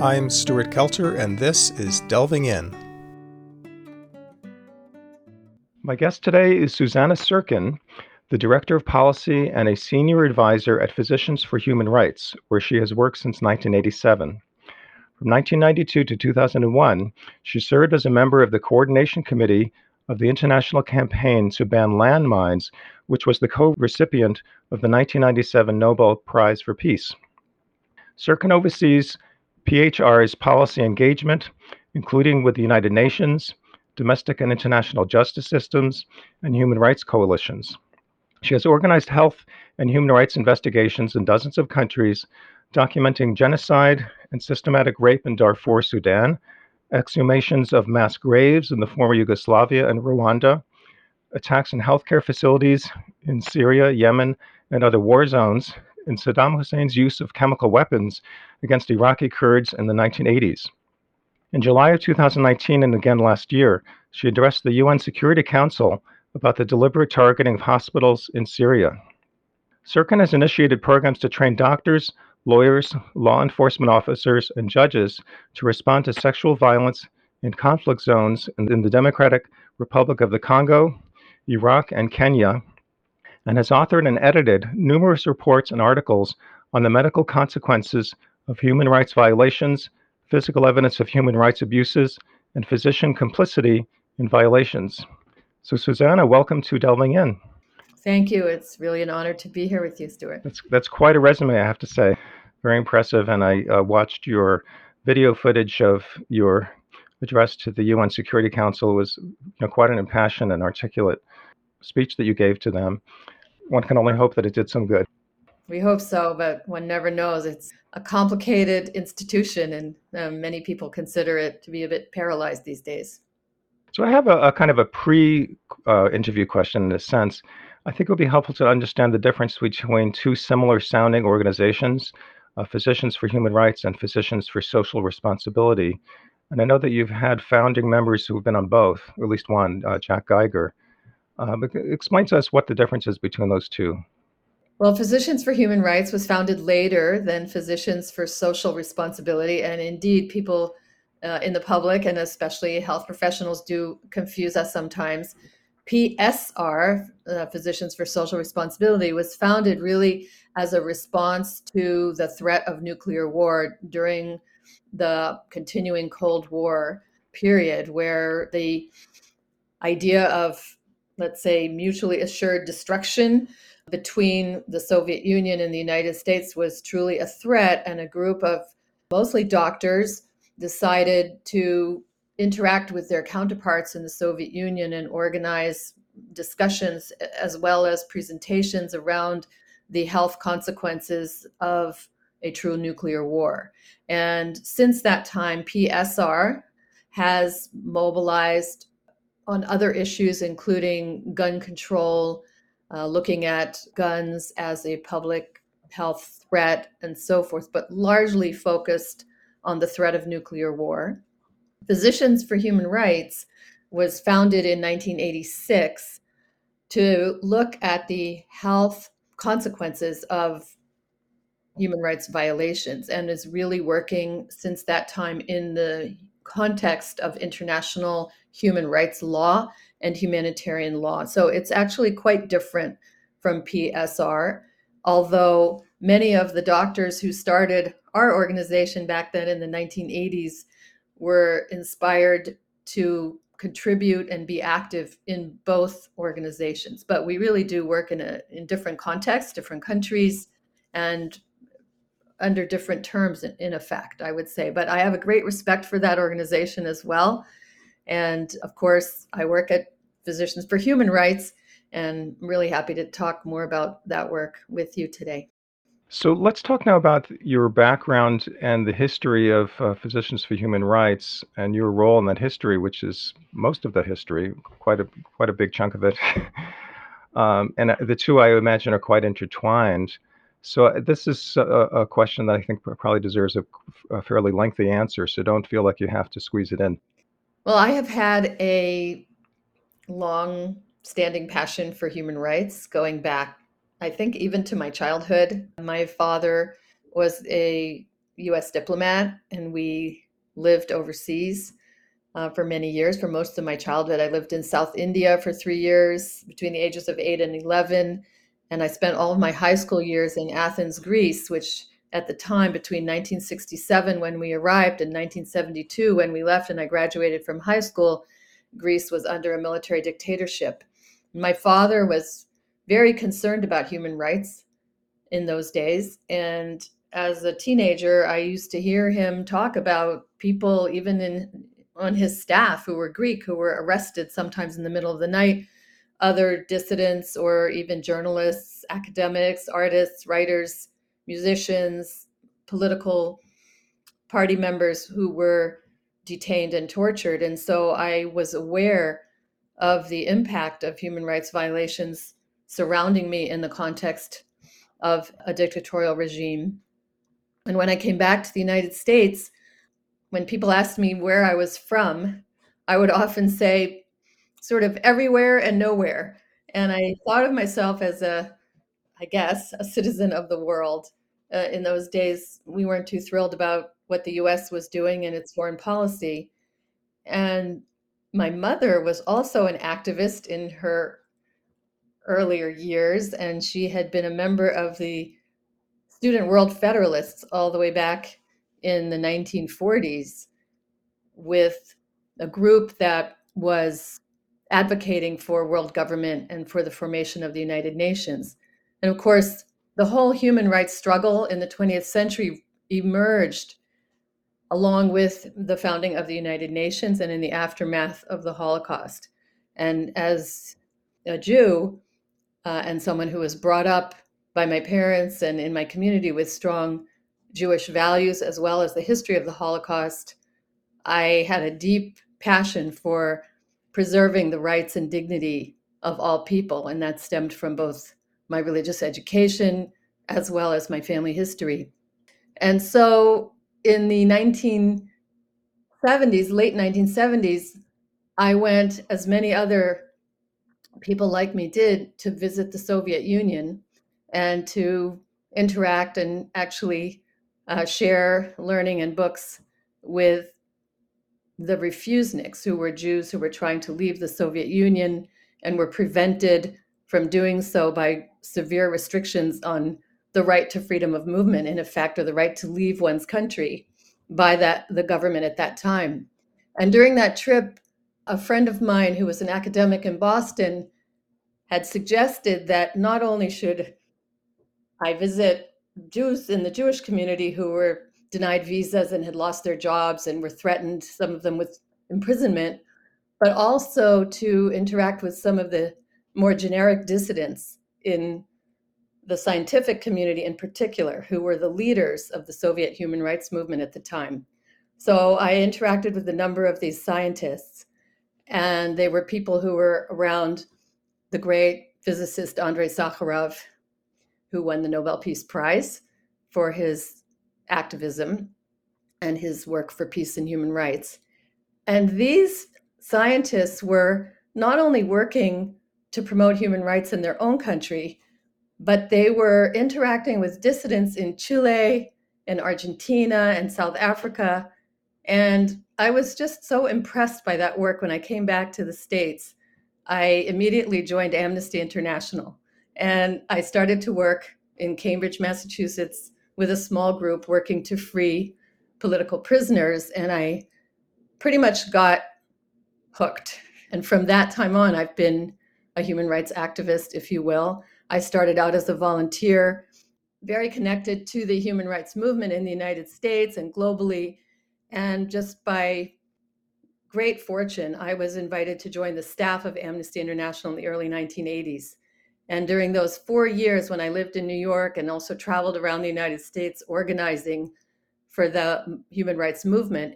I'm Stuart Kelter, and this is Delving In. My guest today is Susannah Sirkin, the Director of Policy and a Senior Advisor at Physicians for Human Rights, where she has worked since 1987. From 1992 to 2001, she served as a member of the Coordination Committee of the International Campaign to Ban Landmines, which was the co recipient of the 1997 Nobel Prize for Peace. Sirkin oversees PHR's policy engagement, including with the United Nations, domestic and international justice systems, and human rights coalitions. She has organized health and human rights investigations in dozens of countries, documenting genocide and systematic rape in Darfur, Sudan, exhumations of mass graves in the former Yugoslavia and Rwanda, attacks in healthcare facilities in Syria, Yemen, and other war zones, and Saddam Hussein's use of chemical weapons against Iraqi Kurds in the 1980s. In July of 2019 and again last year, she addressed the UN Security Council about the deliberate targeting of hospitals in Syria. Sirkin has initiated programs to train doctors, lawyers, law enforcement officers, and judges to respond to sexual violence in conflict zones in the Democratic Republic of the Congo, Iraq, and Kenya, and has authored and edited numerous reports and articles on the medical consequences of human rights violations, physical evidence of human rights abuses, and physician complicity in violations. So, Susannah, welcome to Delving In. Thank you. It's really an honor to be here with you, Stuart. That's, that's quite a resume, I have to say. Very impressive. And I uh, watched your video footage of your address to the UN Security Council. It was you know, quite an impassioned and articulate speech that you gave to them. One can only hope that it did some good. We hope so, but one never knows. It's a complicated institution, and um, many people consider it to be a bit paralyzed these days. So, I have a, a kind of a pre uh, interview question in a sense. I think it would be helpful to understand the difference between two similar sounding organizations uh, Physicians for Human Rights and Physicians for Social Responsibility. And I know that you've had founding members who have been on both, or at least one, uh, Jack Geiger. Uh, but explain to us what the difference is between those two. Well, Physicians for Human Rights was founded later than Physicians for Social Responsibility. And indeed, people uh, in the public and especially health professionals do confuse us sometimes. PSR, uh, Physicians for Social Responsibility, was founded really as a response to the threat of nuclear war during the continuing Cold War period, where the idea of, let's say, mutually assured destruction between the Soviet Union and the United States was truly a threat, and a group of mostly doctors decided to interact with their counterparts in the Soviet Union and organize discussions as well as presentations around the health consequences of a true nuclear war. And since that time, PSR has mobilized on other issues, including gun control, uh, looking at guns as a public health threat and so forth, but largely focused on the threat of nuclear war. Physicians for Human Rights was founded in 1986 to look at the health consequences of human rights violations and is really working since that time in the context of international human rights law and humanitarian law. So it's actually quite different from PSR, although many of the doctors who started our organization back then in the 1980s were inspired to contribute and be active in both organizations. But we really do work in a in different contexts, different countries, and under different terms in, in effect, I would say. But I have a great respect for that organization as well. And of course, I work at Physicians for Human Rights, and I'm really happy to talk more about that work with you today. So let's talk now about your background and the history of uh, Physicians for Human Rights and your role in that history, which is most of the history, quite a quite a big chunk of it. um, and uh, the two, I imagine, are quite intertwined. So uh, this is a, a question that I think probably deserves a, a fairly lengthy answer. So don't feel like you have to squeeze it in. Well, I have had a long standing passion for human rights going back I think even to my childhood. My father was a US diplomat, and we lived overseas uh, for many years. For most of my childhood, I lived in South India for three years between the ages of eight and 11. And I spent all of my high school years in Athens, Greece, which at the time between 1967 when we arrived and 1972 when we left and I graduated from high school, Greece was under a military dictatorship. My father was very concerned about human rights in those days. And as a teenager, I used to hear him talk about people, even in on his staff, who were Greek, who were arrested sometimes in the middle of the night, other dissidents or even journalists, academics, artists, writers, musicians, political party members who were detained and tortured. And so I was aware of the impact of human rights violations surrounding me in the context of a dictatorial regime. And when I came back to the United States, when people asked me where I was from, I would often say sort of everywhere and nowhere. And I thought of myself as a, I guess, a citizen of the world. Uh, in those days, we weren't too thrilled about what the US was doing in its foreign policy. And my mother was also an activist in her earlier years, and she had been a member of the Student World Federalists all the way back in the 1940s with a group that was advocating for world government and for the formation of the United Nations. And of course, the whole human rights struggle in the 20th century emerged along with the founding of the United Nations and in the aftermath of the Holocaust. And as a Jew uh, and someone who was brought up by my parents and in my community with strong Jewish values as well as the history of the Holocaust, I had a deep passion for preserving the rights and dignity of all people. And that stemmed from both my religious education as well as my family history. And so in the 1970s, late 1970s, I went, as many other people like me did, to visit the Soviet Union and to interact and actually uh, share learning and books with the refuseniks, who were Jews who were trying to leave the Soviet Union and were prevented from doing so by severe restrictions on the right to freedom of movement, in effect, or the right to leave one's country by that the government at that time. And during that trip, a friend of mine who was an academic in Boston had suggested that not only should I visit Jews in the Jewish community who were denied visas and had lost their jobs and were threatened, some of them with imprisonment, but also to interact with some of the more generic dissidents in the scientific community in particular, who were the leaders of the Soviet human rights movement at the time. So I interacted with a number of these scientists, and they were people who were around the great physicist Andrei Sakharov, who won the Nobel Peace Prize for his activism and his work for peace and human rights. And these scientists were not only working to promote human rights in their own country, but they were interacting with dissidents in Chile and Argentina and South Africa. And I was just so impressed by that work when I came back to the States. I immediately joined Amnesty International and I started to work in Cambridge, Massachusetts, with a small group working to free political prisoners. And I pretty much got hooked. And from that time on, I've been a human rights activist, if you will. I started out as a volunteer, very connected to the human rights movement in the United States and globally. And just by great fortune, I was invited to join the staff of Amnesty International in the early 1980s. And during those four years when I lived in New York and also traveled around the United States organizing for the human rights movement,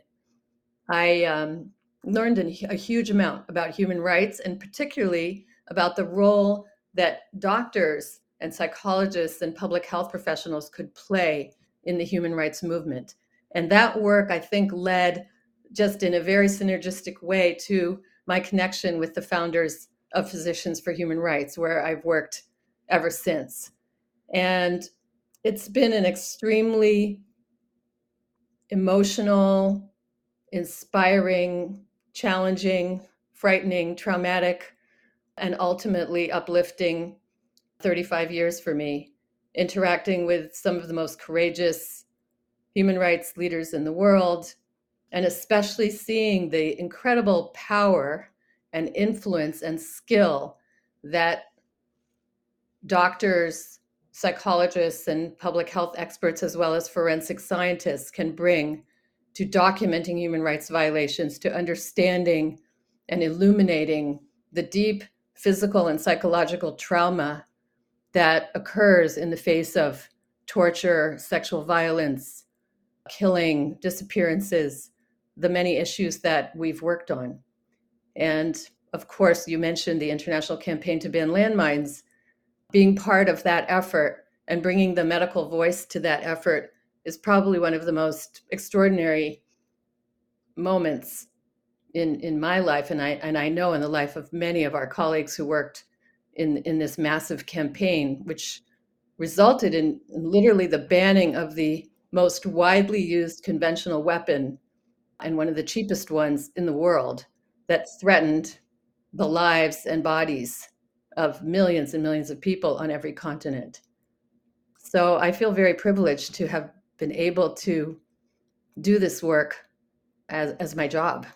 I um, learned a huge amount about human rights and particularly about the role that doctors and psychologists and public health professionals could play in the human rights movement. And that work, I think, led just in a very synergistic way to my connection with the founders of Physicians for Human Rights, where I've worked ever since. And it's been an extremely emotional, inspiring, challenging, frightening, traumatic, and ultimately uplifting 35 years for me, interacting with some of the most courageous human rights leaders in the world, and especially seeing the incredible power and influence and skill that doctors, psychologists, and public health experts, as well as forensic scientists, can bring to documenting human rights violations, to understanding and illuminating the deep physical and psychological trauma that occurs in the face of torture, sexual violence, killing, disappearances, the many issues that we've worked on. And of course, you mentioned the International Campaign to Ban Landmines. Being part of that effort and bringing the medical voice to that effort is probably one of the most extraordinary moments in in my life and I and I know in the life of many of our colleagues who worked in in this massive campaign which resulted in literally the banning of the most widely used conventional weapon and one of the cheapest ones in the world that threatened the lives and bodies of millions and millions of people on every continent. So I feel very privileged to have been able to do this work as, as my job.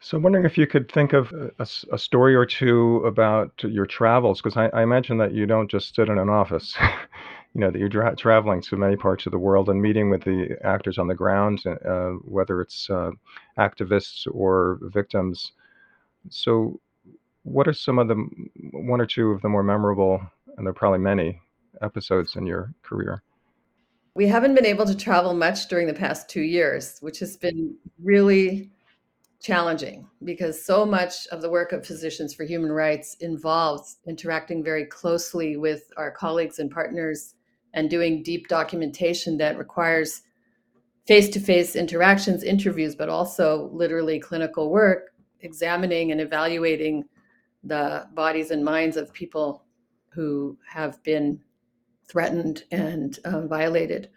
So I'm wondering if you could think of a, a story or two about your travels, because I, I, imagine that you don't just sit in an office. you know that you're dra- traveling to many parts of the world and meeting with the actors on the ground, uh, whether it's uh, activists or victims. So, what are some of the one or two of the more memorable, and there are probably many episodes in your career? We haven't been able to travel much during the past two years, which has been really challenging because so much of the work of Physicians for Human Rights involves interacting very closely with our colleagues and partners and doing deep documentation that requires face to face interactions, interviews, but also literally clinical work, examining and evaluating the bodies and minds of people who have been threatened and um, violated.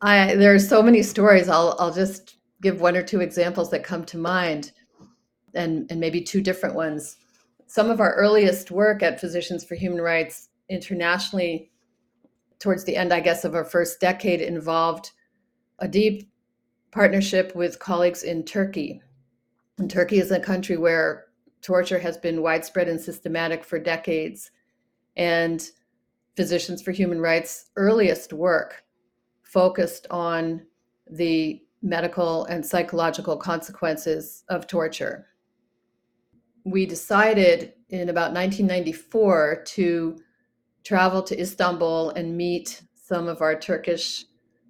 I there are so many stories. I'll I'll just give one or two examples that come to mind, and and maybe two different ones. Some of our earliest work at Physicians for Human Rights internationally, towards the end, I guess, of our first decade, involved a deep partnership with colleagues in Turkey. And Turkey is a country where torture has been widespread and systematic for decades. And Physicians for Human Rights' earliest work focused on the medical and psychological consequences of torture. We decided in about 1994 to travel to Istanbul and meet some of our Turkish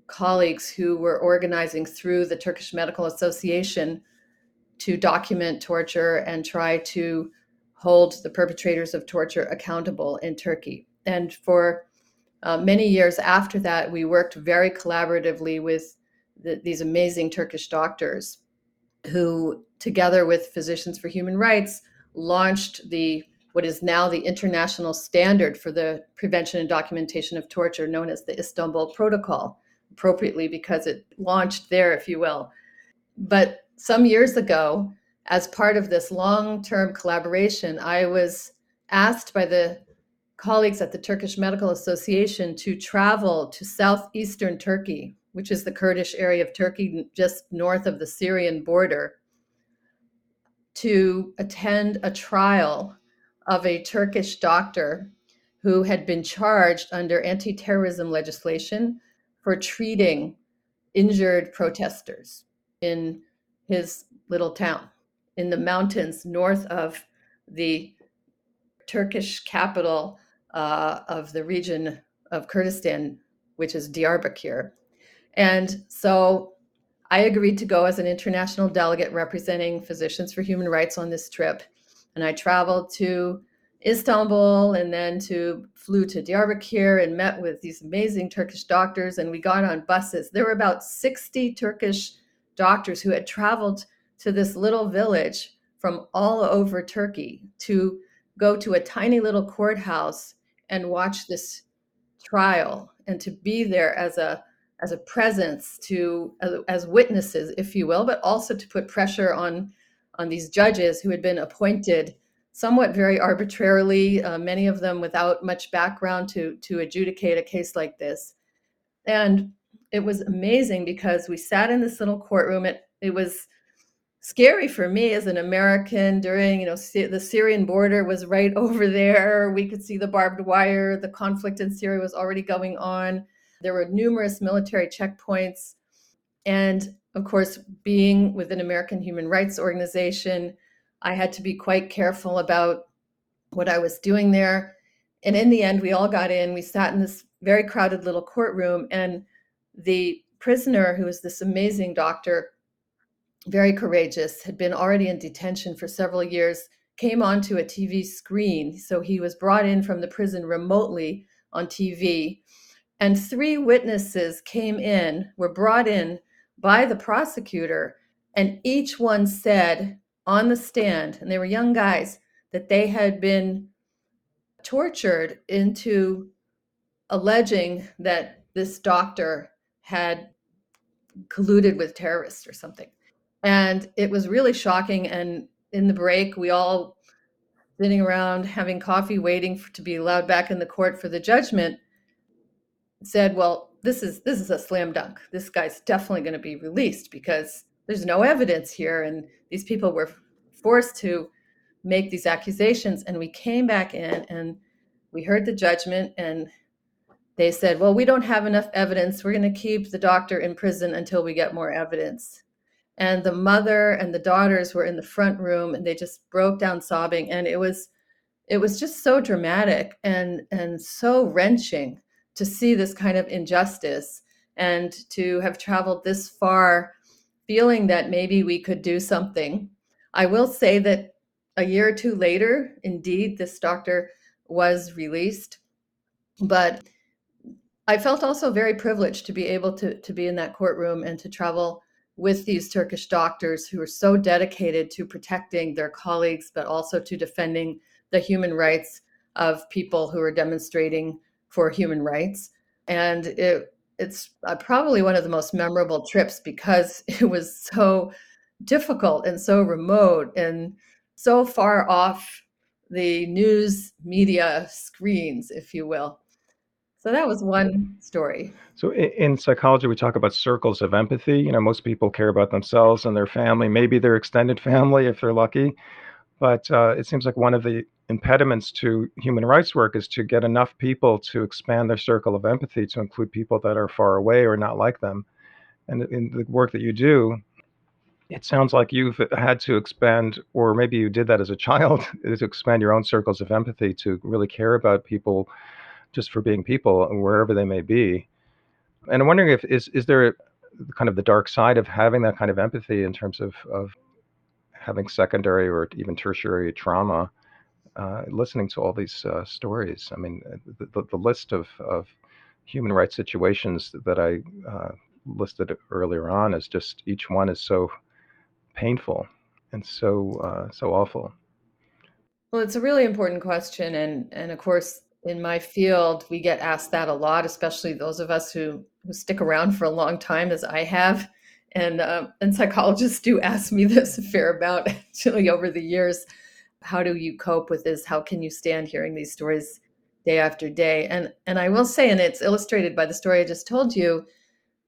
colleagues who were organizing through the Turkish Medical Association to document torture and try to hold the perpetrators of torture accountable in Turkey. And for uh, many years after that, we worked very collaboratively with the, these amazing Turkish doctors who, together with Physicians for Human Rights, launched the what is now the international standard for the prevention and documentation of torture, known as the Istanbul Protocol, appropriately because it launched there, if you will. But some years ago, as part of this long term collaboration, I was asked by the colleagues at the Turkish Medical Association to travel to southeastern Turkey, which is the Kurdish area of Turkey just north of the Syrian border, to attend a trial of a Turkish doctor who had been charged under anti terrorism legislation for treating injured protesters in his little town in the mountains north of the Turkish capital uh, of the region of Kurdistan, which is Diyarbakir. And so I agreed to go as an international delegate representing Physicians for Human Rights on this trip. And I traveled to Istanbul and then to flew to Diyarbakir and met with these amazing Turkish doctors and we got on buses. There were about 60 Turkish doctors who had traveled to this little village from all over Turkey to go to a tiny little courthouse and watch this trial and to be there as a as a presence to as, as witnesses, if you will, but also to put pressure on on these judges who had been appointed somewhat very arbitrarily, uh, many of them without much background to to adjudicate a case like this. And it was amazing because we sat in this little courtroom. It it was scary for me as an American during, you know, the Syrian border was right over there. We could see the barbed wire. The conflict in Syria was already going on. There were numerous military checkpoints. And of course, being with an American human rights organization, I had to be quite careful about what I was doing there. And in the end, we all got in. We sat in this very crowded little courtroom, and the prisoner, who was this amazing doctor, very courageous, had been already in detention for several years, came onto a TV screen. So he was brought in from the prison remotely on TV. And three witnesses came in, were brought in by the prosecutor, and each one said on the stand, and they were young guys, that they had been tortured into alleging that this doctor had colluded with terrorists or something. And it was really shocking. And in the break, we all sitting around having coffee, waiting for, to be allowed back in the court for the judgment, said, "Well, this is this is a slam dunk. This guy's definitely going to be released because there's no evidence here, and these people were forced to make these accusations." And we came back in and we heard the judgment, and they said, "Well, we don't have enough evidence. We're going to keep the doctor in prison until we get more evidence." and the mother and the daughters were in the front room and they just broke down sobbing and it was it was just so dramatic and and so wrenching to see this kind of injustice and to have traveled this far feeling that maybe we could do something. I will say that a year or two later indeed this doctor was released but i felt also very privileged to be able to to be in that courtroom and to travel with these Turkish doctors who are so dedicated to protecting their colleagues, but also to defending the human rights of people who are demonstrating for human rights. And it, it's uh, probably one of the most memorable trips because it was so difficult and so remote and so far off the news media screens, if you will. So that was one story. So in, psychology, we talk about circles of empathy. You know, most people care about themselves and their family, maybe their extended family if they're lucky. But uh, it seems like one of the impediments to human rights work is to get enough people to expand their circle of empathy to include people that are far away or not like them. And in the work that you do, it sounds like you've had to expand, or maybe you did that as a child, to expand your own circles of empathy to really care about people just for being people wherever they may be. And I'm wondering if is is there kind of the dark side of having that kind of empathy in terms of of having secondary or even tertiary trauma, uh, listening to all these uh, stories. I mean, uh, the, the, list of, of human rights situations that I uh, listed earlier on is just each one is so painful and so uh, so awful. Well, it's a really important question, and and of course, in my field, we get asked that a lot, especially those of us who, who stick around for a long time, as I have. And, uh, and psychologists do ask me this a fair amount actually over the years. How do you cope with this? How can you stand hearing these stories day after day? And, and I will say, and it's illustrated by the story I just told you,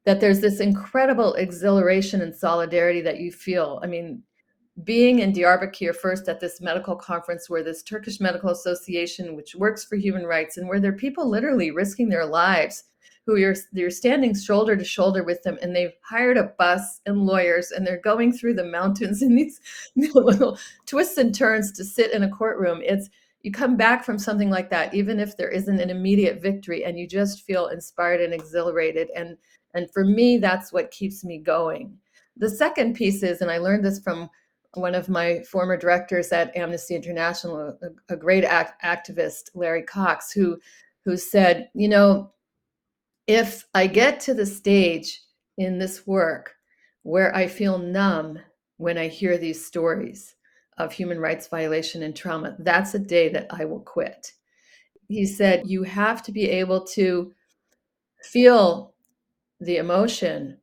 that there's this incredible exhilaration and solidarity that you feel. I mean, being in Diyarbakir first at this medical conference where this Turkish Medical Association, which works for human rights, and where there are people literally risking their lives, who you're you're standing shoulder to shoulder with them, and they've hired a bus and lawyers, and they're going through the mountains in these little twists and turns to sit in a courtroom. It's you come back from something like that, even if there isn't an immediate victory, and you just feel inspired and exhilarated. And and for me, that's what keeps me going. The second piece is, and I learned this from one of my former directors at Amnesty International, a, a great act, activist, Larry Cox, who who said, you know, if I get to the stage in this work where I feel numb when I hear these stories of human rights violation and trauma, that's a day that I will quit. He said, you have to be able to feel the emotion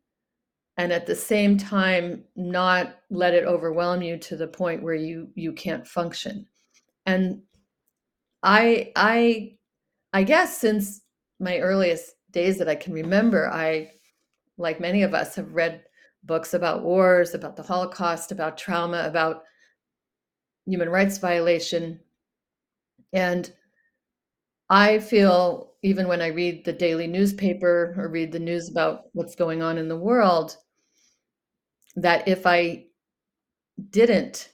and at the same time not let it overwhelm you to the point where you you can't function and i i i guess since my earliest days that i can remember i like many of us have read books about wars about the holocaust about trauma about human rights violation and i feel even when i read the daily newspaper or read the news about what's going on in the world that if I didn't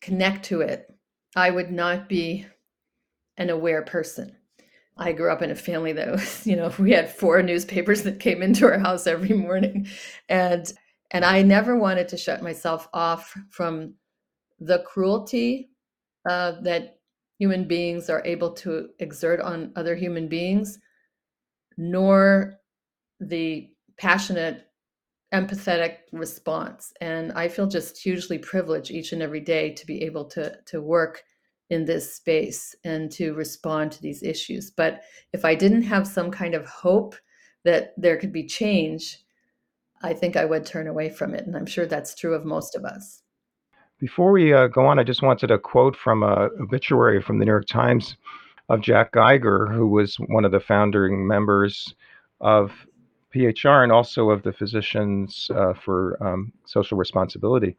connect to it, I would not be an aware person. I grew up in a family that was, you know, we had four newspapers that came into our house every morning. And and I never wanted to shut myself off from the cruelty uh, that human beings are able to exert on other human beings, nor the passionate empathetic response and i feel just hugely privileged each and every day to be able to to work in this space and to respond to these issues but if i didn't have some kind of hope that there could be change i think i would turn away from it and i'm sure that's true of most of us before we uh, go on i just wanted a quote from a obituary from the new york times of jack geiger who was one of the founding members of PHR and also of the Physicians uh, for um, Social Responsibility.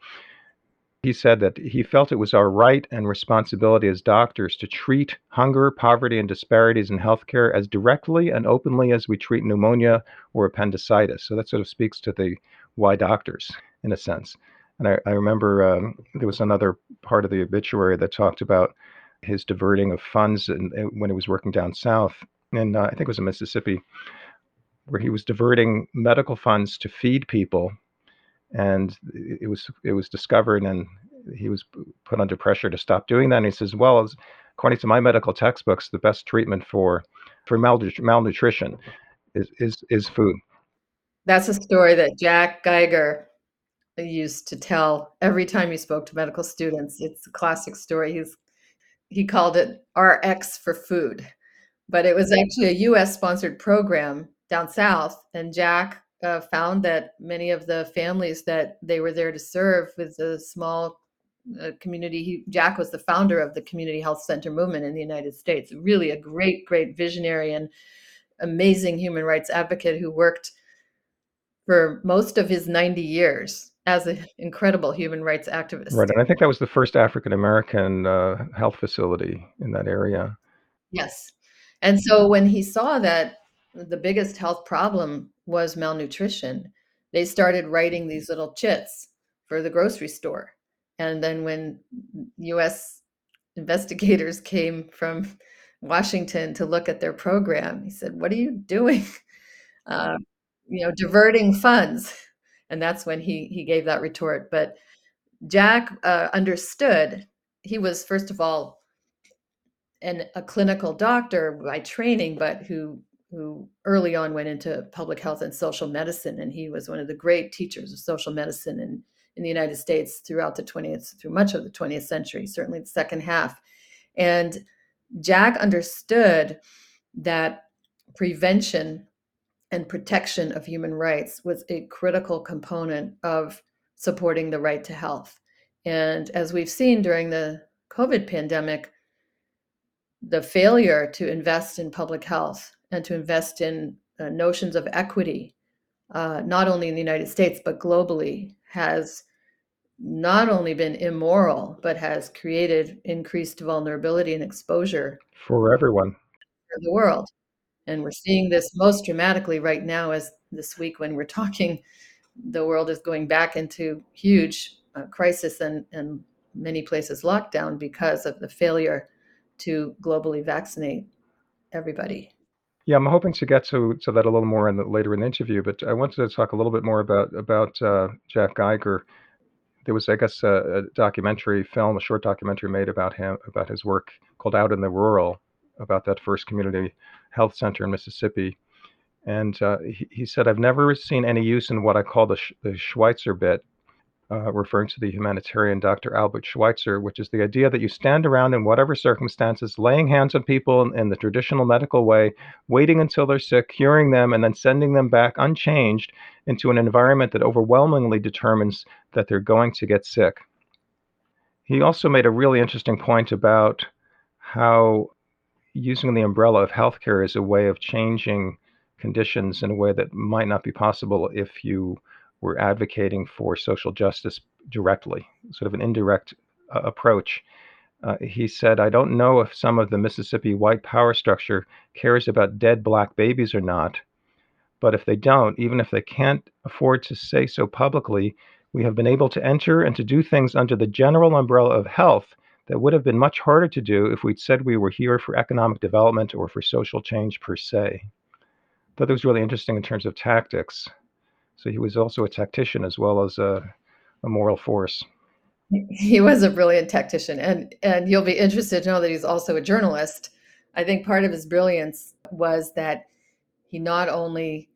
He said that he felt it was our right and responsibility as doctors to treat hunger, poverty, and disparities in healthcare as directly and openly as we treat pneumonia or appendicitis. So that sort of speaks to the why doctors, in a sense. And I, I remember um, there was another part of the obituary that talked about his diverting of funds and, when he was working down south, and uh, I think it was in Mississippi, where he was diverting medical funds to feed people, and it was it was discovered, and he was put under pressure to stop doing that. And he says, "Well, according to my medical textbooks, the best treatment for for malnutrition is is is food." That's a story that Jack Geiger used to tell every time he spoke to medical students. It's a classic story. He's he called it RX for food, but it was actually a U.S. sponsored program down south, and Jack uh, found that many of the families that they were there to serve with the small uh, community. He, Jack was the founder of the Community Health Center movement in the United States. Really, a great, great visionary and amazing human rights advocate who worked for most of his 90 years as an incredible human rights activist. Right, and I think that was the first African American uh, health facility in that area. Yes, and so when he saw that the biggest health problem was malnutrition. They started writing these little chits for the grocery store. And then when US investigators came from Washington to look at their program, he said, What are you doing? Uh, you know, diverting funds. And that's when he, he gave that retort. But Jack uh, understood. He was, first of all, an, a clinical doctor by training, but who who early on went into public health and social medicine, and he was one of the great teachers of social medicine in, in the United States throughout the 20th, through much of the 20th century, certainly the second half. And Jack understood that prevention and protection of human rights was a critical component of supporting the right to health. And as we've seen during the COVID pandemic, the failure to invest in public health and to invest in uh, notions of equity, uh, not only in the United States, but globally, has not only been immoral, but has created increased vulnerability and exposure for everyone for the world. And we're seeing this most dramatically right now, as this week when we're talking, the world is going back into huge uh, crisis and, and many places lockdown because of the failure to globally vaccinate everybody. Yeah, I'm hoping to get to, to that a little more in the, later in the interview, but I wanted to talk a little bit more about about uh, Jack Geiger. There was, I guess, a, a, documentary film, a short documentary made about him, about his work called "Out in the Rural," about that first community health center in Mississippi. And uh, he, he, said, "I've never seen any use in what I call the, the Schweitzer bit, uh, referring to the humanitarian Dr. Albert Schweitzer, which is the idea that you stand around in whatever circumstances, laying hands on people in, in the traditional medical way, waiting until they're sick, curing them, and then sending them back unchanged into an environment that overwhelmingly determines that they're going to get sick. He also made a really interesting point about how using the umbrella of healthcare is a way of changing conditions in a way that might not be possible if you were advocating for social justice directly, sort of an indirect uh, approach. Uh, he said, I don't know if some of the Mississippi white power structure cares about dead black babies or not, but if they don't, even if they can't afford to say so publicly, we have been able to enter and to do things under the general umbrella of health that would have been much harder to do if we'd said we were here for economic development or for social change per se. Thought that was really interesting in terms of tactics. So he was also a tactician as well as a, a moral force. He was a brilliant tactician, and and you'll be interested to know that he's also a journalist. I think part of his brilliance was that he not only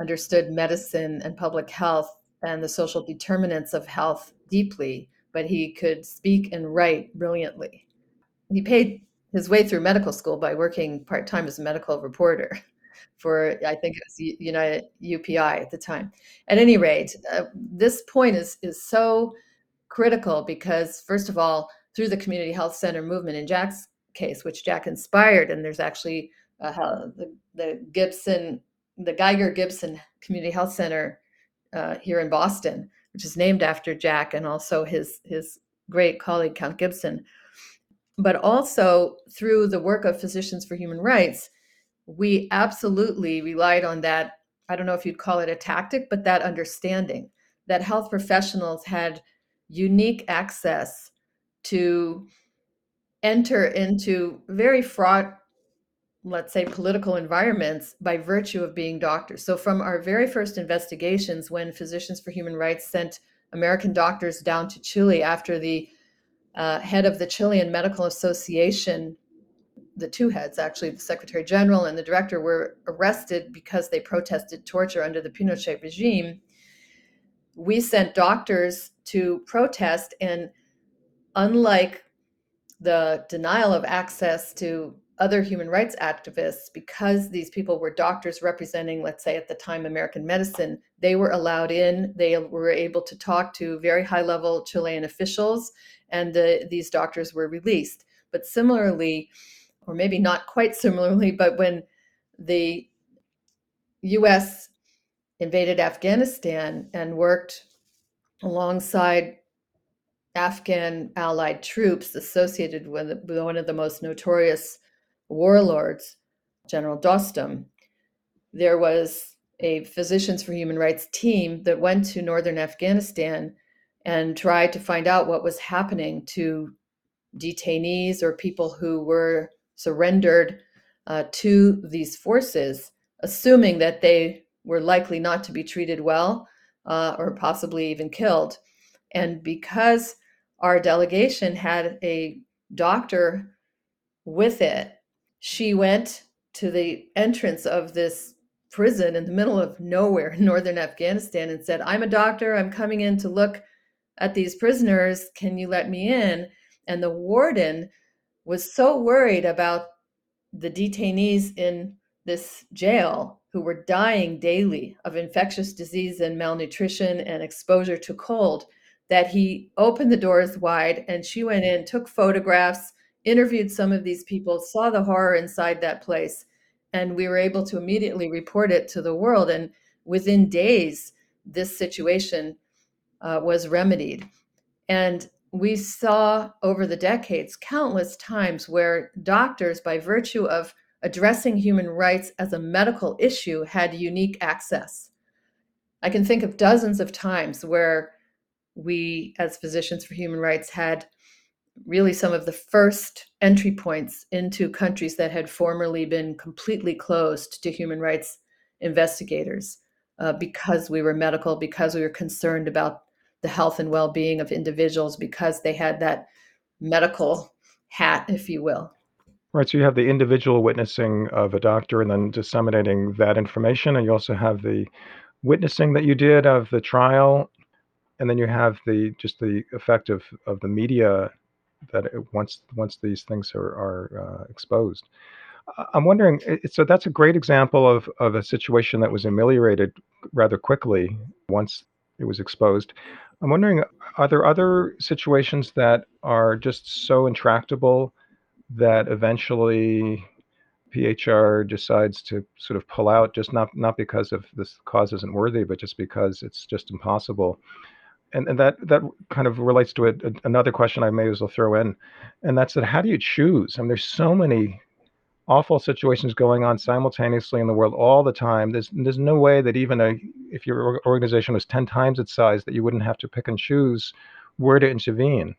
understood medicine and public health and the social determinants of health deeply, but he could speak and write brilliantly. He paid his way through medical school by working part time as a medical reporter for I think it was United UPI at the time. At any rate, uh, this point is is so critical because first of all, through the community health center movement in Jack's case, which Jack inspired, and there's actually uh, the, the Gibson, the Geiger Gibson Community Health Center uh, here in Boston, which is named after Jack and also his his great colleague Count Gibson. But also through the work of Physicians for Human Rights, we absolutely relied on that. I don't know if you'd call it a tactic, but that understanding that health professionals had unique access to enter into very fraught, let's say, political environments by virtue of being doctors. So, from our very first investigations, when Physicians for Human Rights sent American doctors down to Chile after the uh, head of the Chilean Medical Association the two heads, actually, the Secretary General and the director, were arrested because they protested torture under the Pinochet regime. We sent doctors to protest, and unlike the denial of access to other human rights activists, because these people were doctors representing, let's say at the time, American medicine, they were allowed in. They were able to talk to very high level Chilean officials, and the, these doctors were released. But similarly, or maybe not quite similarly, but when the US invaded Afghanistan and worked alongside Afghan allied troops associated with one of the most notorious warlords, General Dostum, there was a Physicians for Human Rights team that went to northern Afghanistan and tried to find out what was happening to detainees or people who were surrendered uh, to these forces, assuming that they were likely not to be treated well uh, or possibly even killed. And because our delegation had a doctor with it, she went to the entrance of this prison in the middle of nowhere in northern Afghanistan and said, I'm a doctor. I'm coming in to look at these prisoners. Can you let me in? And the warden was so worried about the detainees in this jail who were dying daily of infectious disease and malnutrition and exposure to cold that he opened the doors wide and she went in, took photographs, interviewed some of these people, saw the horror inside that place. And we were able to immediately report it to the world. And within days, this situation uh, was remedied. And we saw over the decades countless times where doctors, by virtue of addressing human rights as a medical issue, had unique access. I can think of dozens of times where we, as physicians for human rights, had really some of the first entry points into countries that had formerly been completely closed to human rights investigators uh, because we were medical, because we were concerned about the health and well-being of individuals because they had that medical hat if you will right so you have the individual witnessing of a doctor and then disseminating that information and you also have the witnessing that you did of the trial and then you have the just the effect of, of the media that it, once once these things are, are uh, exposed. I'm wondering, so that's a great example of, of a situation that was ameliorated rather quickly once it was exposed. I'm wondering, are there other situations that are just so intractable that eventually PHR decides to sort of pull out, just not not because of this cause isn't worthy, but just because it's just impossible? And, and that that kind of relates to a, a, another question I may as well throw in, and that's that how do you choose? I mean, there's so many awful situations going on simultaneously in the world all the time. There's there's no way that even a if your organization was 10 times its size that you wouldn't have to pick and choose where to intervene.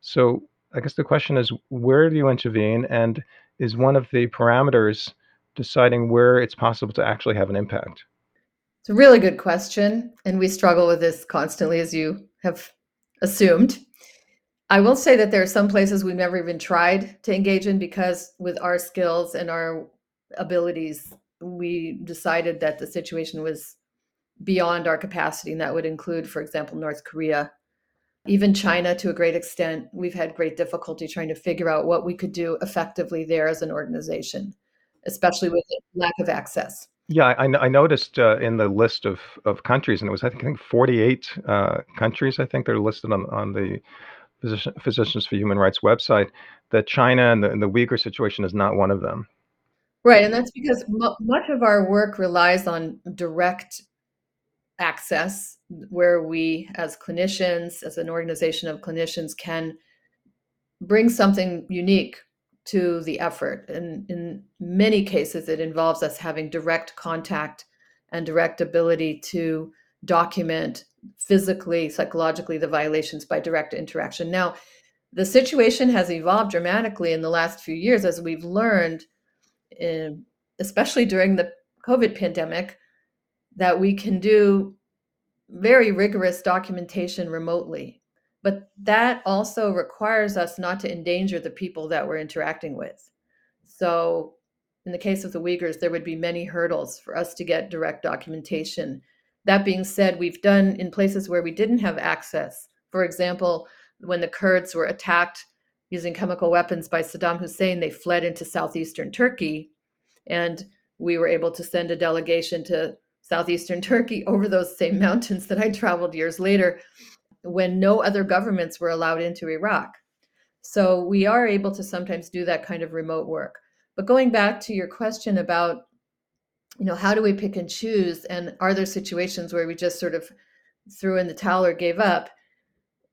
So I guess the question is where do you intervene and is one of the parameters deciding where it's possible to actually have an impact? It's a really good question and we struggle with this constantly as you have assumed. I will say that there are some places we've never even tried to engage in because, with our skills and our abilities, we decided that the situation was beyond our capacity. And that would include, for example, North Korea, even China to a great extent. We've had great difficulty trying to figure out what we could do effectively there as an organization, especially with lack of access. Yeah, I, I noticed uh, in the list of, of countries, and it was I think 48 uh, countries. I think they're listed on on the Physician, Physicians for Human Rights website that China and the, and the Uyghur situation is not one of them. Right, and that's because m- much of our work relies on direct access, where we, as clinicians, as an organization of clinicians, can bring something unique to the effort. And in many cases, it involves us having direct contact and direct ability to document physically, psychologically the violations by direct interaction. Now, the situation has evolved dramatically in the last few years as we've learned, in, especially during the COVID pandemic, that we can do very rigorous documentation remotely. But that also requires us not to endanger the people that we're interacting with. So, in the case of the Uyghurs, there would be many hurdles for us to get direct documentation that being said, we've done in places where we didn't have access. For example, when the Kurds were attacked using chemical weapons by Saddam Hussein, they fled into southeastern Turkey. And we were able to send a delegation to southeastern Turkey over those same mountains that I traveled years later when no other governments were allowed into Iraq. So we are able to sometimes do that kind of remote work. But going back to your question about you know, how do we pick and choose? And are there situations where we just sort of threw in the towel or gave up?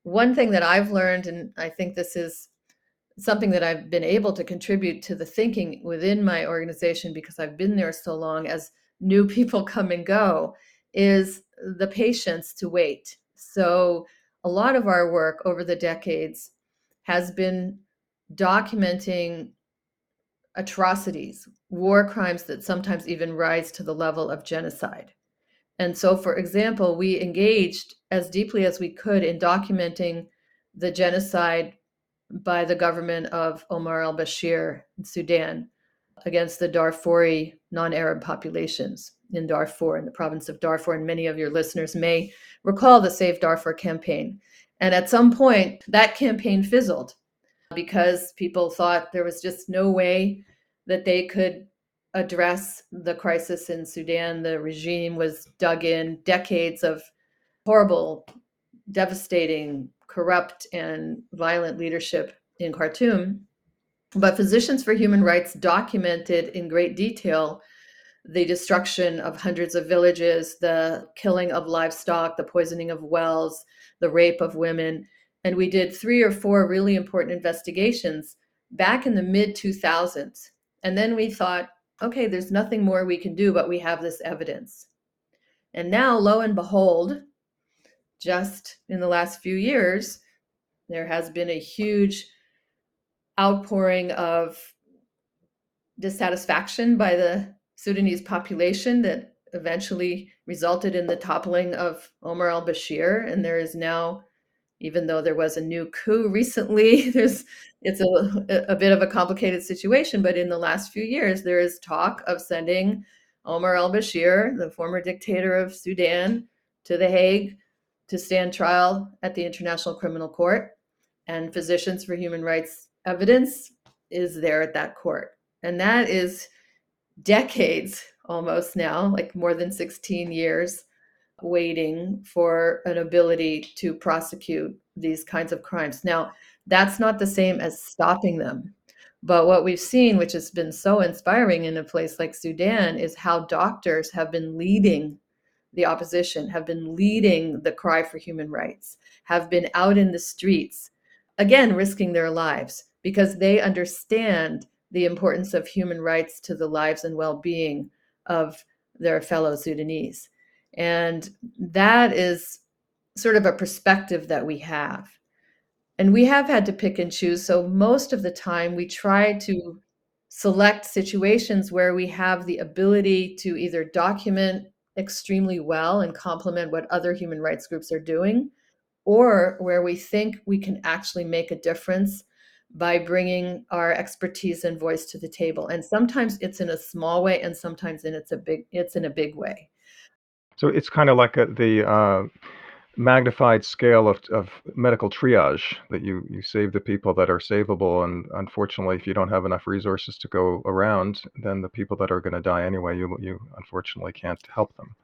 One thing that I've learned, and I think this is something that I've been able to contribute to the thinking within my organization because I've been there so long as new people come and go, is the patience to wait. So, a lot of our work over the decades has been documenting atrocities, war crimes that sometimes even rise to the level of genocide. And so, for example, we engaged as deeply as we could in documenting the genocide by the government of Omar al Bashir in Sudan against the Darfuri non Arab populations in Darfur, in the province of Darfur. And many of your listeners may recall the Save Darfur campaign. And at some point, that campaign fizzled because people thought there was just no way that they could address the crisis in Sudan. The regime was dug in decades of horrible, devastating, corrupt, and violent leadership in Khartoum. But Physicians for Human Rights documented in great detail the destruction of hundreds of villages, the killing of livestock, the poisoning of wells, the rape of women. And we did three or four really important investigations back in the mid 2000s. And then we thought, okay, there's nothing more we can do, but we have this evidence. And now, lo and behold, just in the last few years, there has been a huge outpouring of dissatisfaction by the Sudanese population that eventually resulted in the toppling of Omar al Bashir. And there is now even though there was a new coup recently there's it's a, a bit of a complicated situation but in the last few years there is talk of sending omar al-bashir the former dictator of sudan to the hague to stand trial at the International Criminal Court, and Physicians for Human Rights evidence is there at that court. And that is decades almost now, like more than 16 years, waiting for an ability to prosecute these kinds of crimes. Now, that's not the same as stopping them. But what we've seen, which has been so inspiring in a place like Sudan, is how doctors have been leading the opposition, have been leading the cry for human rights, have been out in the streets, again, risking their lives because they understand the importance of human rights to the lives and well being of their fellow Sudanese. And that is sort of a perspective that we have. And we have had to pick and choose. So most of the time, we try to select situations where we have the ability to either document extremely well and complement what other human rights groups are doing, or where we think we can actually make a difference by bringing our expertise and voice to the table. And sometimes it's in a small way, and sometimes in it's a big it's in a big way. So it's kind of like a, the uh, magnified scale of, of medical triage that you you save the people that are savable, and unfortunately, if you don't have enough resources to go around, then the people that are going to die anyway, you you unfortunately can't help them.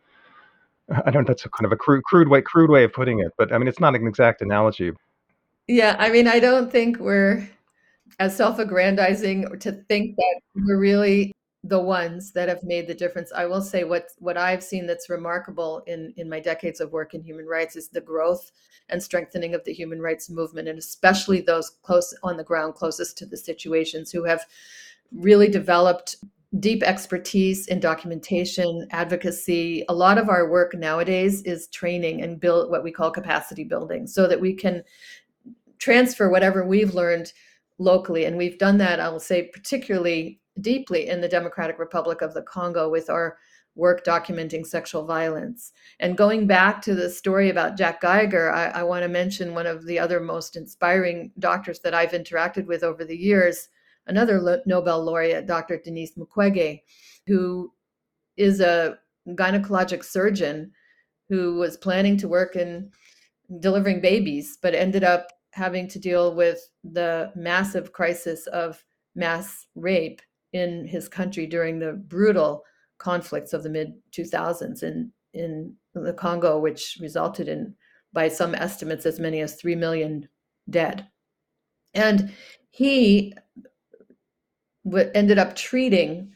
I don't. That's a kind of a crude, crude way, crude way of putting it, but I mean, it's not an exact analogy. Yeah, I mean, I don't think we're as self-aggrandizing to think that we're really the ones that have made the difference. I will say what what I've seen that's remarkable in in my decades of work in human rights is the growth and strengthening of the human rights movement, and especially those close on the ground, closest to the situations, who have really developed deep expertise in documentation, advocacy. A lot of our work nowadays is training and build what we call capacity building, so that we can transfer whatever we've learned locally. And we've done that, I will say, particularly deeply in the Democratic Republic of the Congo with our work documenting sexual violence. And going back to the story about Jack Geiger, I, I want to mention one of the other most inspiring doctors that I've interacted with over the years, another Nobel laureate, Dr. Denis Mukwege, who is a gynecologic surgeon who was planning to work in delivering babies, but ended up having to deal with the massive crisis of mass rape in his country during the brutal conflicts of the mid 2000s in in the Congo, which resulted in, by some estimates, as many as three million dead. And he w- ended up treating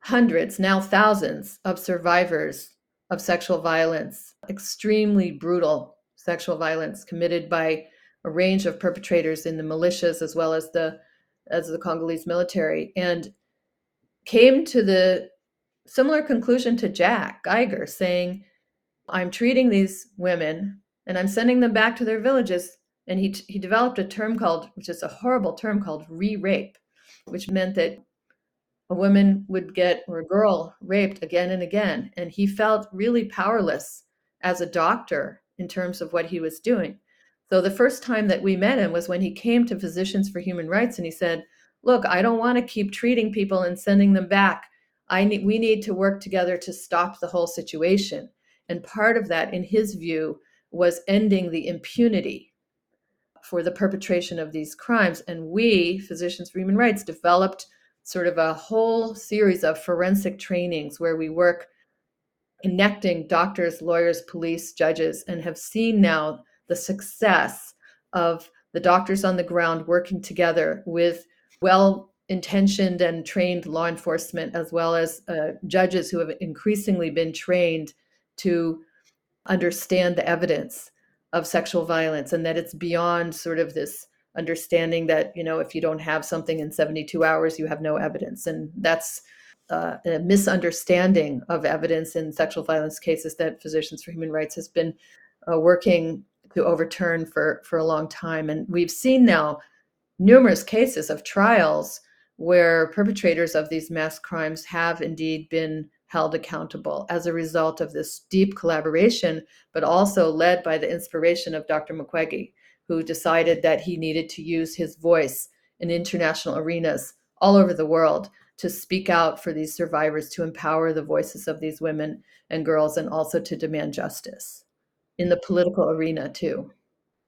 hundreds, now thousands, of survivors of sexual violence, extremely brutal sexual violence committed by a range of perpetrators in the militias as well as the as the Congolese military and came to the similar conclusion to Jack Geiger saying I'm treating these women and I'm sending them back to their villages. And he he developed a term called which is a horrible term called re-rape which meant that a woman would get or a girl raped again and again. And he felt really powerless as a doctor in terms of what he was doing so the first time that we met him was when he came to Physicians for Human Rights and he said, "Look, I don't want to keep treating people and sending them back. I need we need to work together to stop the whole situation." And part of that in his view was ending the impunity for the perpetration of these crimes and we Physicians for Human Rights developed sort of a whole series of forensic trainings where we work connecting doctors, lawyers, police, judges and have seen now the success of the doctors on the ground working together with well intentioned and trained law enforcement, as well as uh, judges who have increasingly been trained to understand the evidence of sexual violence and that it's beyond sort of this understanding that you know if you don't have something in 72 hours you have no evidence. And that's uh, a misunderstanding of evidence in sexual violence cases that physicians for human rights has been uh, working to overturn for, for a long time. And we've seen now numerous cases of trials where perpetrators of these mass crimes have indeed been held accountable as a result of this deep collaboration, but also led by the inspiration of Dr. Mukwege, who decided that he needed to use his voice in international arenas all over the world to speak out for these survivors, to empower the voices of these women and girls, and also to demand justice. In the political arena too.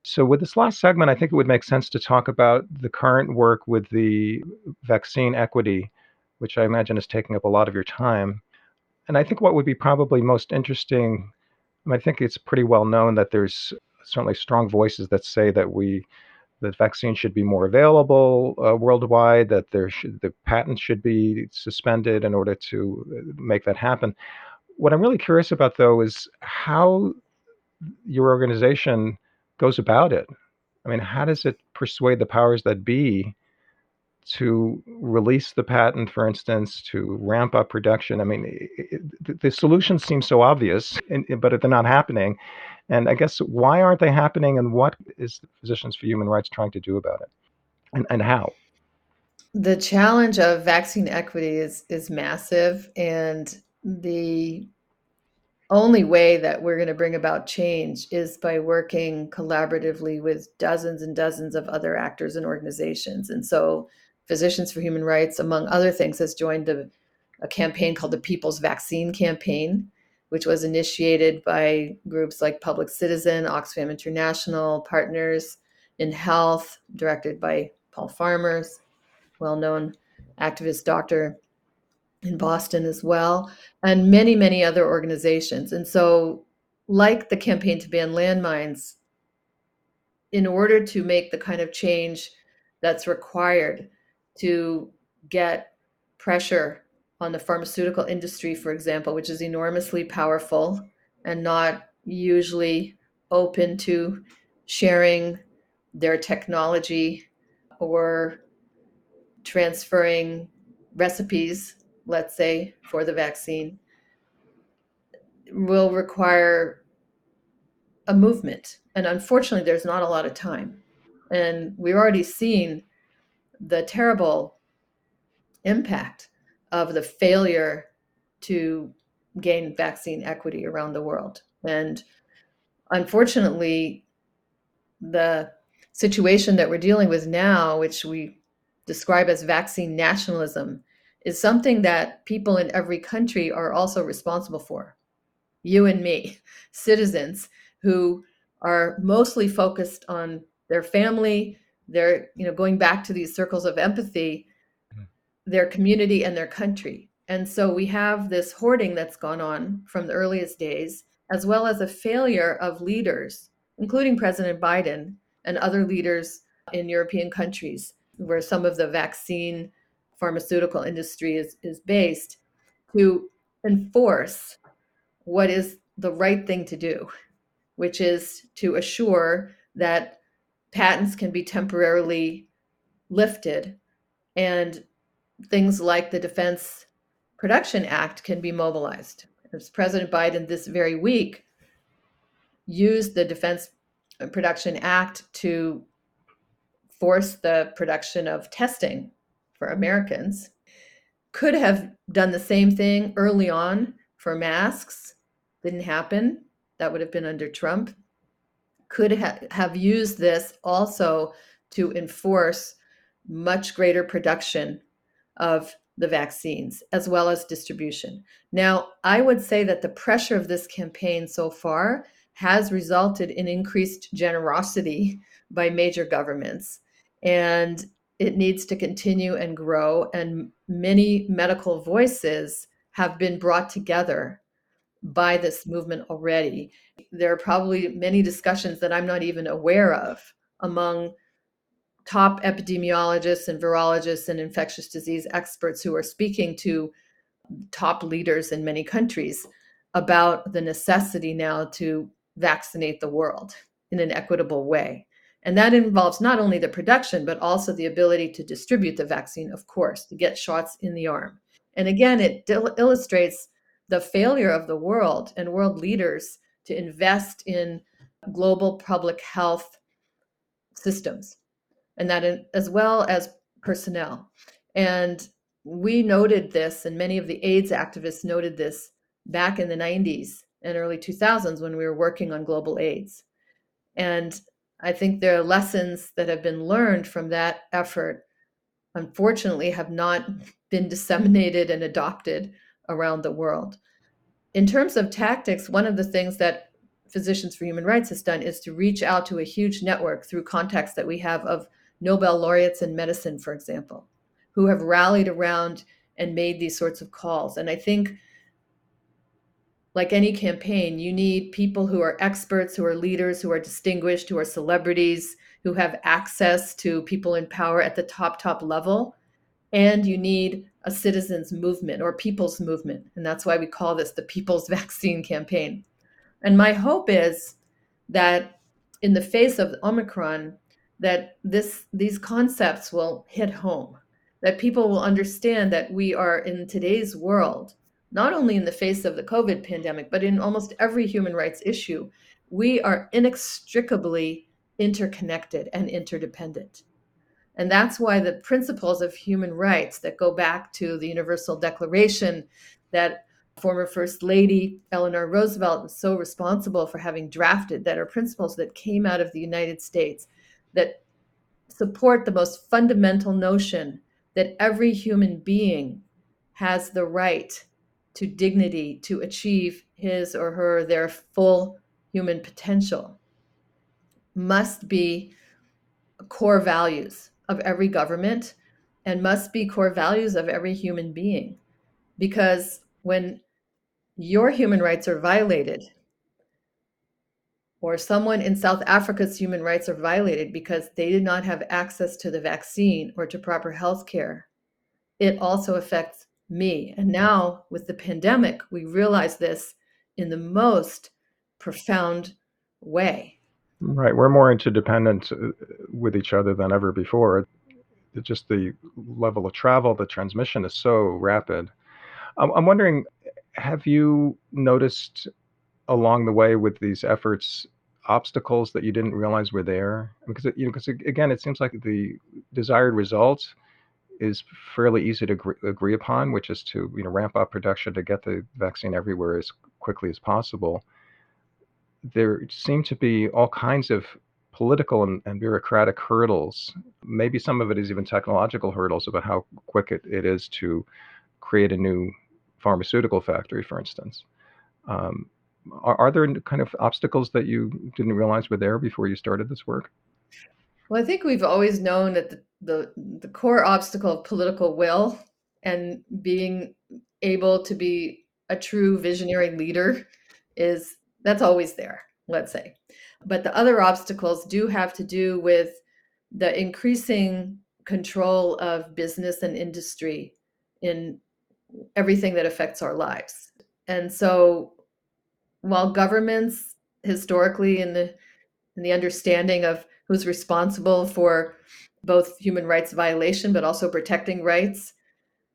So, with this last segment, I think it would make sense to talk about the current work with the vaccine equity, which I imagine is taking up a lot of your time. And I think what would be probably most interesting, I think it's pretty well known that there's certainly strong voices that say that we that vaccines should be more available uh, worldwide, that there should the patents should be suspended in order to uh, make that happen. What I'm really curious about, though, is how your organization goes about it. I mean, how does it persuade the powers that be to release the patent, for instance, to ramp up production? I mean, it, the solutions seem so obvious, but they're not happening. And I guess why aren't they happening, and what is Physicians for Human Rights trying to do about it, and, and how? The challenge of vaccine equity is is massive, and the only way that we're going to bring about change is by working collaboratively with dozens and dozens of other actors and organizations. And so, Physicians for Human Rights, among other things, has joined a, a campaign called the People's Vaccine Campaign, which was initiated by groups like Public Citizen, Oxfam International, Partners in Health, directed by Paul Farmers, well known activist doctor in Boston as well, and many, many other organizations. And so, like the campaign to ban landmines, in order to make the kind of change that's required to get pressure on the pharmaceutical industry, for example, which is enormously powerful and not usually open to sharing their technology or transferring recipes let's say, for the vaccine, will require a movement. And unfortunately, there's not a lot of time. And we've already seen the terrible impact of the failure to gain vaccine equity around the world. And unfortunately, the situation that we're dealing with now, which we describe as vaccine nationalism, is something that people in every country are also responsible for. You and me, citizens who are mostly focused on their family, their, you know, going back to these circles of empathy, mm-hmm. their community and their country. And so we have this hoarding that's gone on from the earliest days, as well as a failure of leaders, including President Biden and other leaders in European countries, where some of the vaccine pharmaceutical industry is, is based to enforce what is the right thing to do, which is to assure that patents can be temporarily lifted and things like the Defense Production Act can be mobilized. As President Biden this very week used the Defense Production Act to force the production of testing for Americans. Could have done the same thing early on for masks. Didn't happen. That would have been under Trump. Could ha- have used this also to enforce much greater production of the vaccines as well as distribution. Now, I would say that the pressure of this campaign so far has resulted in increased generosity by major governments. And it needs to continue and grow. And many medical voices have been brought together by this movement already. There are probably many discussions that I'm not even aware of among top epidemiologists and virologists and infectious disease experts who are speaking to top leaders in many countries about the necessity now to vaccinate the world in an equitable way. And that involves not only the production, but also the ability to distribute the vaccine, of course, to get shots in the arm. And again, it illustrates the failure of the world and world leaders to invest in global public health systems, and that in, as well as personnel. And we noted this, and many of the AIDS activists noted this back in the 90s and early 2000s when we were working on global AIDS. And I think there are lessons that have been learned from that effort, unfortunately, have not been disseminated and adopted around the world. In terms of tactics, one of the things that Physicians for Human Rights has done is to reach out to a huge network through contacts that we have of Nobel laureates in medicine, for example, who have rallied around and made these sorts of calls. And I think, like any campaign, you need people who are experts, who are leaders, who are distinguished, who are celebrities, who have access to people in power at the top, top level. And you need a citizens' movement or people's movement. And that's why we call this the People's Vaccine Campaign. And my hope is that in the face of Omicron, that this these concepts will hit home that people will understand that we are in today's world, not only in the face of the COVID pandemic, but in almost every human rights issue, we are inextricably interconnected and interdependent. And that's why the principles of human rights that go back to the Universal Declaration that former First Lady Eleanor Roosevelt was so responsible for having drafted, that are principles that came out of the United States that support the most fundamental notion that every human being has the right to dignity to achieve his or her their full human potential must be core values of every government and must be core values of every human being. Because when your human rights are violated or someone in South Africa's human rights are violated because they did not have access to the vaccine or to proper health care, it also affects me. And now with the pandemic, we realize this in the most profound way. Right. We're more interdependent uh, with each other than ever before. Just the level of travel, the transmission is so rapid. I'm wondering, have you noticed along the way with these efforts obstacles that you didn't realize were there? Because it, you know, because again, it seems like the desired result is fairly easy to agree, agree upon, which is to you know ramp up production to get the vaccine everywhere as quickly as possible. There seem to be all kinds of political and, and, bureaucratic hurdles. Maybe some of it is even technological hurdles about how quick it, it is to create a new pharmaceutical factory, for instance. Um, are, are there kind of obstacles that you didn't realize were there before you started this work? Well, I think we've always known that the, the, the core obstacle of political will and being able to be a true visionary leader is that's always there, let's say. But the other obstacles do have to do with the increasing control of business and industry in everything that affects our lives. And so while governments historically in the in the understanding of who's responsible for both human rights violation but also protecting rights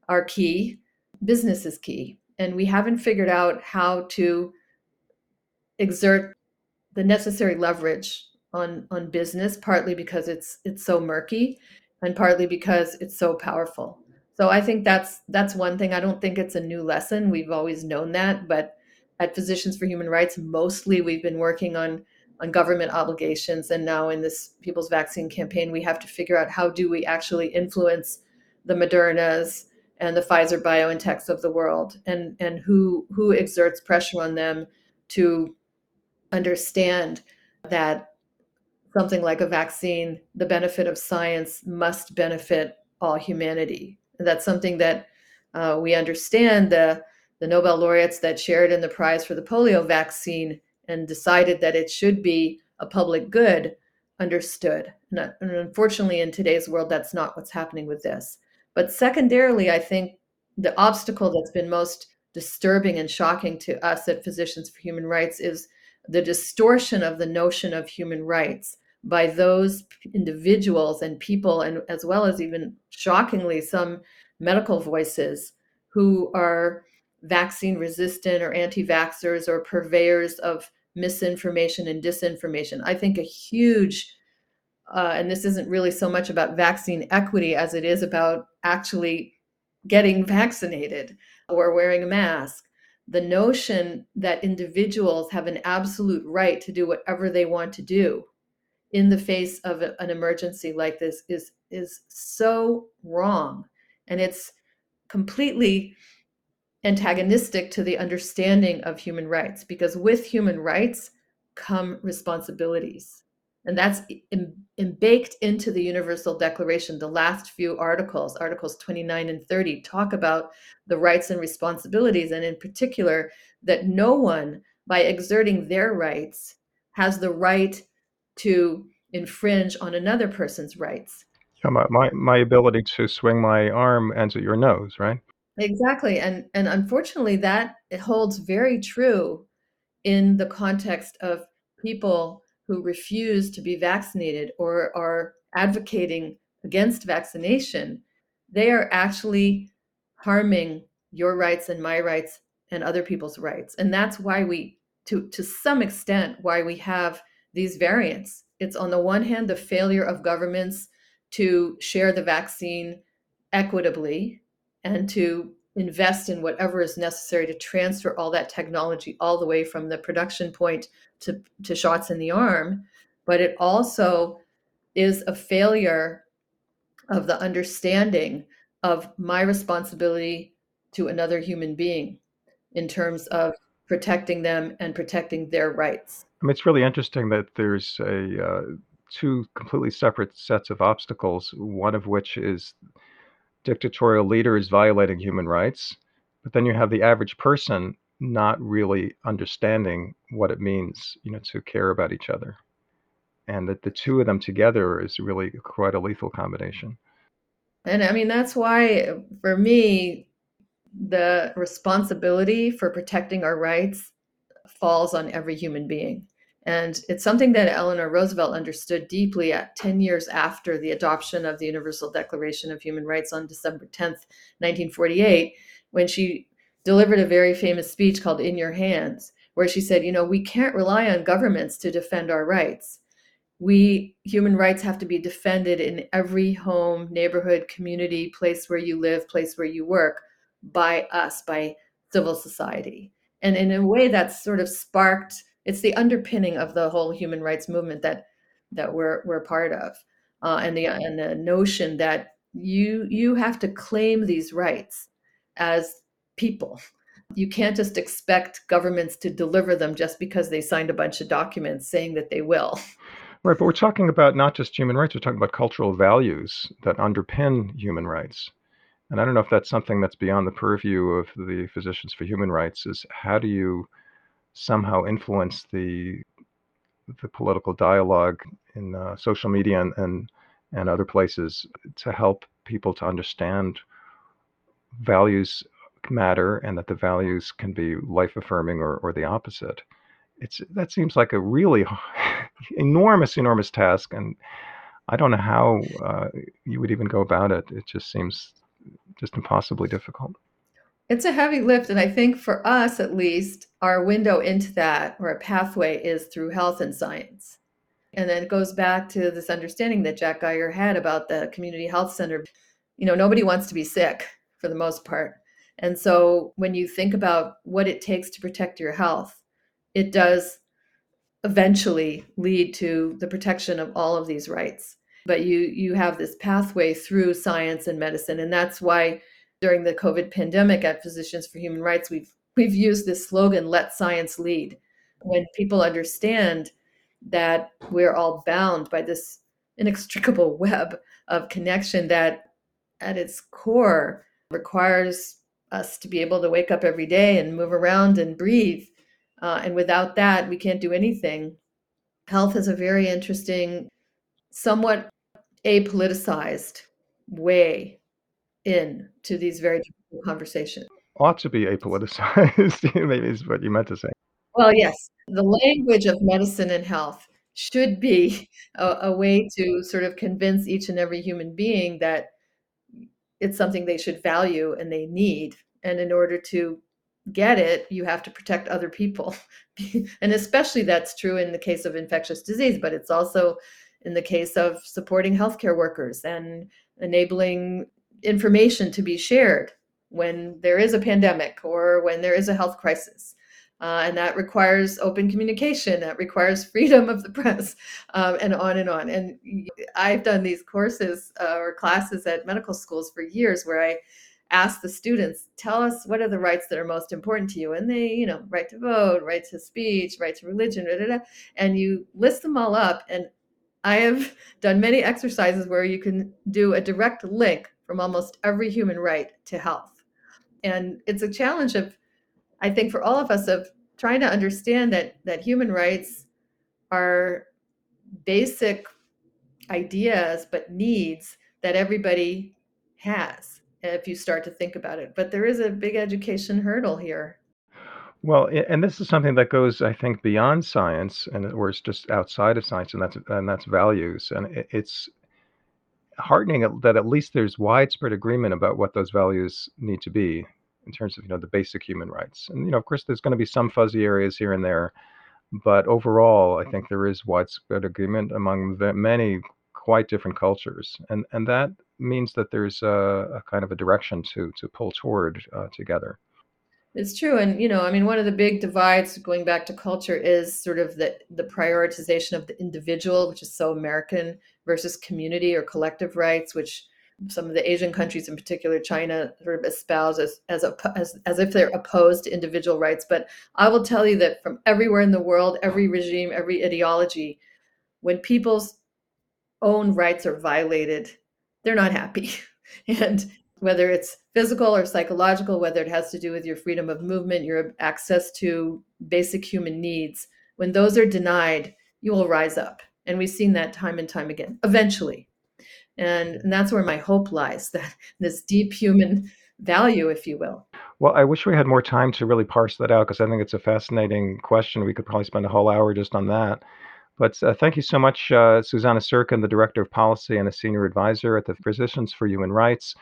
are key. Business is key. And we haven't figured out how to exert the necessary leverage on on business partly because it's it's so murky and partly because it's so powerful. So i think that's that's one thing. I don't think it's a new lesson. We've always known that but at Physicians for Human Rights, mostly we've been working on on government obligations, and now in this People's Vaccine Campaign, we have to figure out how do we actually influence the Modernas and the Pfizer BioNTechs of the world, and and who who exerts pressure on them to understand that something like a vaccine, the benefit of science must benefit all humanity. And that's something that uh, we understand the the Nobel laureates that shared in the prize for the polio vaccine and decided that it should be a public good understood. Uh, and, unfortunately, in today's world, that's not what's happening with this. But secondarily, I think the obstacle that's been most disturbing and shocking to us at Physicians for Human Rights is the distortion of the notion of human rights by those individuals and people, and as well as even shockingly, some medical voices who are vaccine resistant or anti vaxxers or purveyors of misinformation and disinformation. I think a huge, uh, and this isn't really so much about vaccine equity as it is about actually getting vaccinated or wearing a mask. The notion that individuals have an absolute right to do whatever they want to do in the face of an emergency like this is is so wrong and it's completely antagonistic to the understanding of human rights because with human rights come responsibilities. And that's in, baked into the Universal Declaration. The last few articles, Articles 29 and 30, talk about the rights and responsibilities, and in particular, that no one, by exerting their rights, has the right to infringe on another person's rights. Yeah, my, my, my ability to swing my arm ends at your nose, right? Exactly. And and unfortunately that it holds very true in the context of people who refuse to be vaccinated or are advocating against vaccination. They are actually harming your rights and my rights and other people's rights. And that's why we to to some extent why we have these variants. It's on the one hand the failure of governments to share the vaccine equitably and to invest in whatever is necessary to transfer all that technology all the way from the production point to, to shots in the arm. But it also is a failure of the understanding of my responsibility to another human being in terms of protecting them and protecting their rights. I mean, it's really interesting that there's a uh, two completely separate sets of obstacles. One of which is dictatorial leaders violating human rights, but then you have the average person not really understanding what it means, you know, to care about each other. And that the two of them together is really quite a lethal combination. And I mean, that's why for me, the responsibility for protecting our rights falls on every human being. And it's something that Eleanor Roosevelt understood deeply at 10 years after the adoption of the Universal Declaration of Human Rights on December 10th, 1948, when she delivered a very famous speech called In Your Hands, where she said, You know, we can't rely on governments to defend our rights. We, human rights, have to be defended in every home, neighborhood, community, place where you live, place where you work by us, by civil society. And in a way, that's sort of sparked it's the underpinning of the whole human rights movement that that we're we're part of, uh, and the and the notion that you you have to claim these rights as people. You can't just expect governments to deliver them just because they signed a bunch of documents saying that they will. Right, but we're talking about not just human rights, we're talking about cultural values that underpin human rights. And I don't know if that's something that's beyond the purview of the Physicians for Human Rights is how do you somehow influence the the political dialogue in uh, social media and, and and other places to help people to understand values matter and that the values can be life affirming or, or the opposite. It's that seems like a really enormous enormous task and i don't know how uh, you would even go about it. It just seems just impossibly difficult it's a heavy lift. And I think for us, at least, our window into that or a pathway is through health and science. And then it goes back to this understanding that Jack Geiger had about the community health center. You know, nobody wants to be sick for the most part. And so when you think about what it takes to protect your health, it does eventually lead to the protection of all of these rights. But you you have this pathway through science and medicine. And that's why during the COVID pandemic at Physicians for Human Rights, we've we've used this slogan, let science lead. When people understand that we're all bound by this inextricable web of connection that at its core requires us to be able to wake up every day and move around and breathe. Uh, and without that, we can't do anything. Health is a very interesting, somewhat apoliticized way in to these very difficult conversations. Ought to be apoliticized, maybe is what you meant to say. Well, yes, the language of medicine and health should be a, a way to sort of convince each and every human being that it's something they should value and they need. And in order to get it, you have to protect other people. and especially that's true in the case of infectious disease, but it's also in the case of supporting healthcare workers and enabling information to be shared when there is a pandemic or when there is a health crisis. Uh, and that requires open communication, that requires freedom of the press, um, and on and on. And I've done these courses uh, or classes at medical schools for years where I ask the students, tell us what are the rights that are most important to you. And they, you know, right to vote, right to speech, right to religion, da, da, da. and you list them all up. And I have done many exercises where you can do a direct link from almost every human right to health. And it's a challenge of, I think, for all of us of trying to understand that that human rights are basic ideas but needs that everybody has if you start to think about it. But there is a big education hurdle here. Well, and this is something that goes, I think, beyond science, and or it's just outside of science, and that's and that's values, and it's heartening that at least there's widespread agreement about what those values need to be in terms of you know the basic human rights. And you know, of course, there's going to be some fuzzy areas here and there, but overall, I think there is widespread agreement among many quite different cultures, and and that means that there's a, a kind of a direction to to pull toward uh, together. It's true, and you know, I mean, one of the big divides going back to culture is sort of the the prioritization of the individual, which is so American, versus community or collective rights, which some of the Asian countries, in particular China, sort of espouse as as, as as if they're opposed to individual rights. But I will tell you that from everywhere in the world, every regime, every ideology, when people's own rights are violated, they're not happy, and whether it's physical or psychological, whether it has to do with your freedom of movement, your access to basic human needs, when those are denied, you will rise up. And we've seen that time and time again, eventually. And, and that's where my hope lies that this deep human value, if you will. Well, I wish we had more time to really parse that out because I think it's a fascinating question. We could probably spend a whole hour just on that. But uh, thank you so much, uh, Susannah Sirkin, the Director of Policy and a Senior Advisor at the Physicians for Human Rights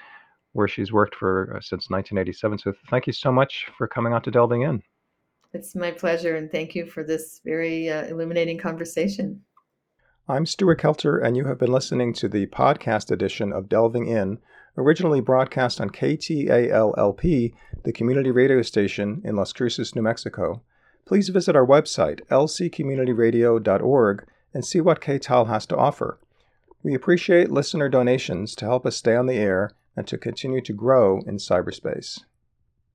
where she's worked for uh, since 1987. So thank you so much for coming on to Delving In. It's my pleasure, and thank you for this very uh, illuminating conversation. I'm Stuart Kelter, and you have been listening to the podcast edition of Delving In, originally broadcast on KTALLP, the community radio station in Las Cruces, New Mexico. Please visit our website, lccommunityradio.org, and see what KTAL has to offer. We appreciate listener donations to help us stay on the air and to continue to grow in cyberspace.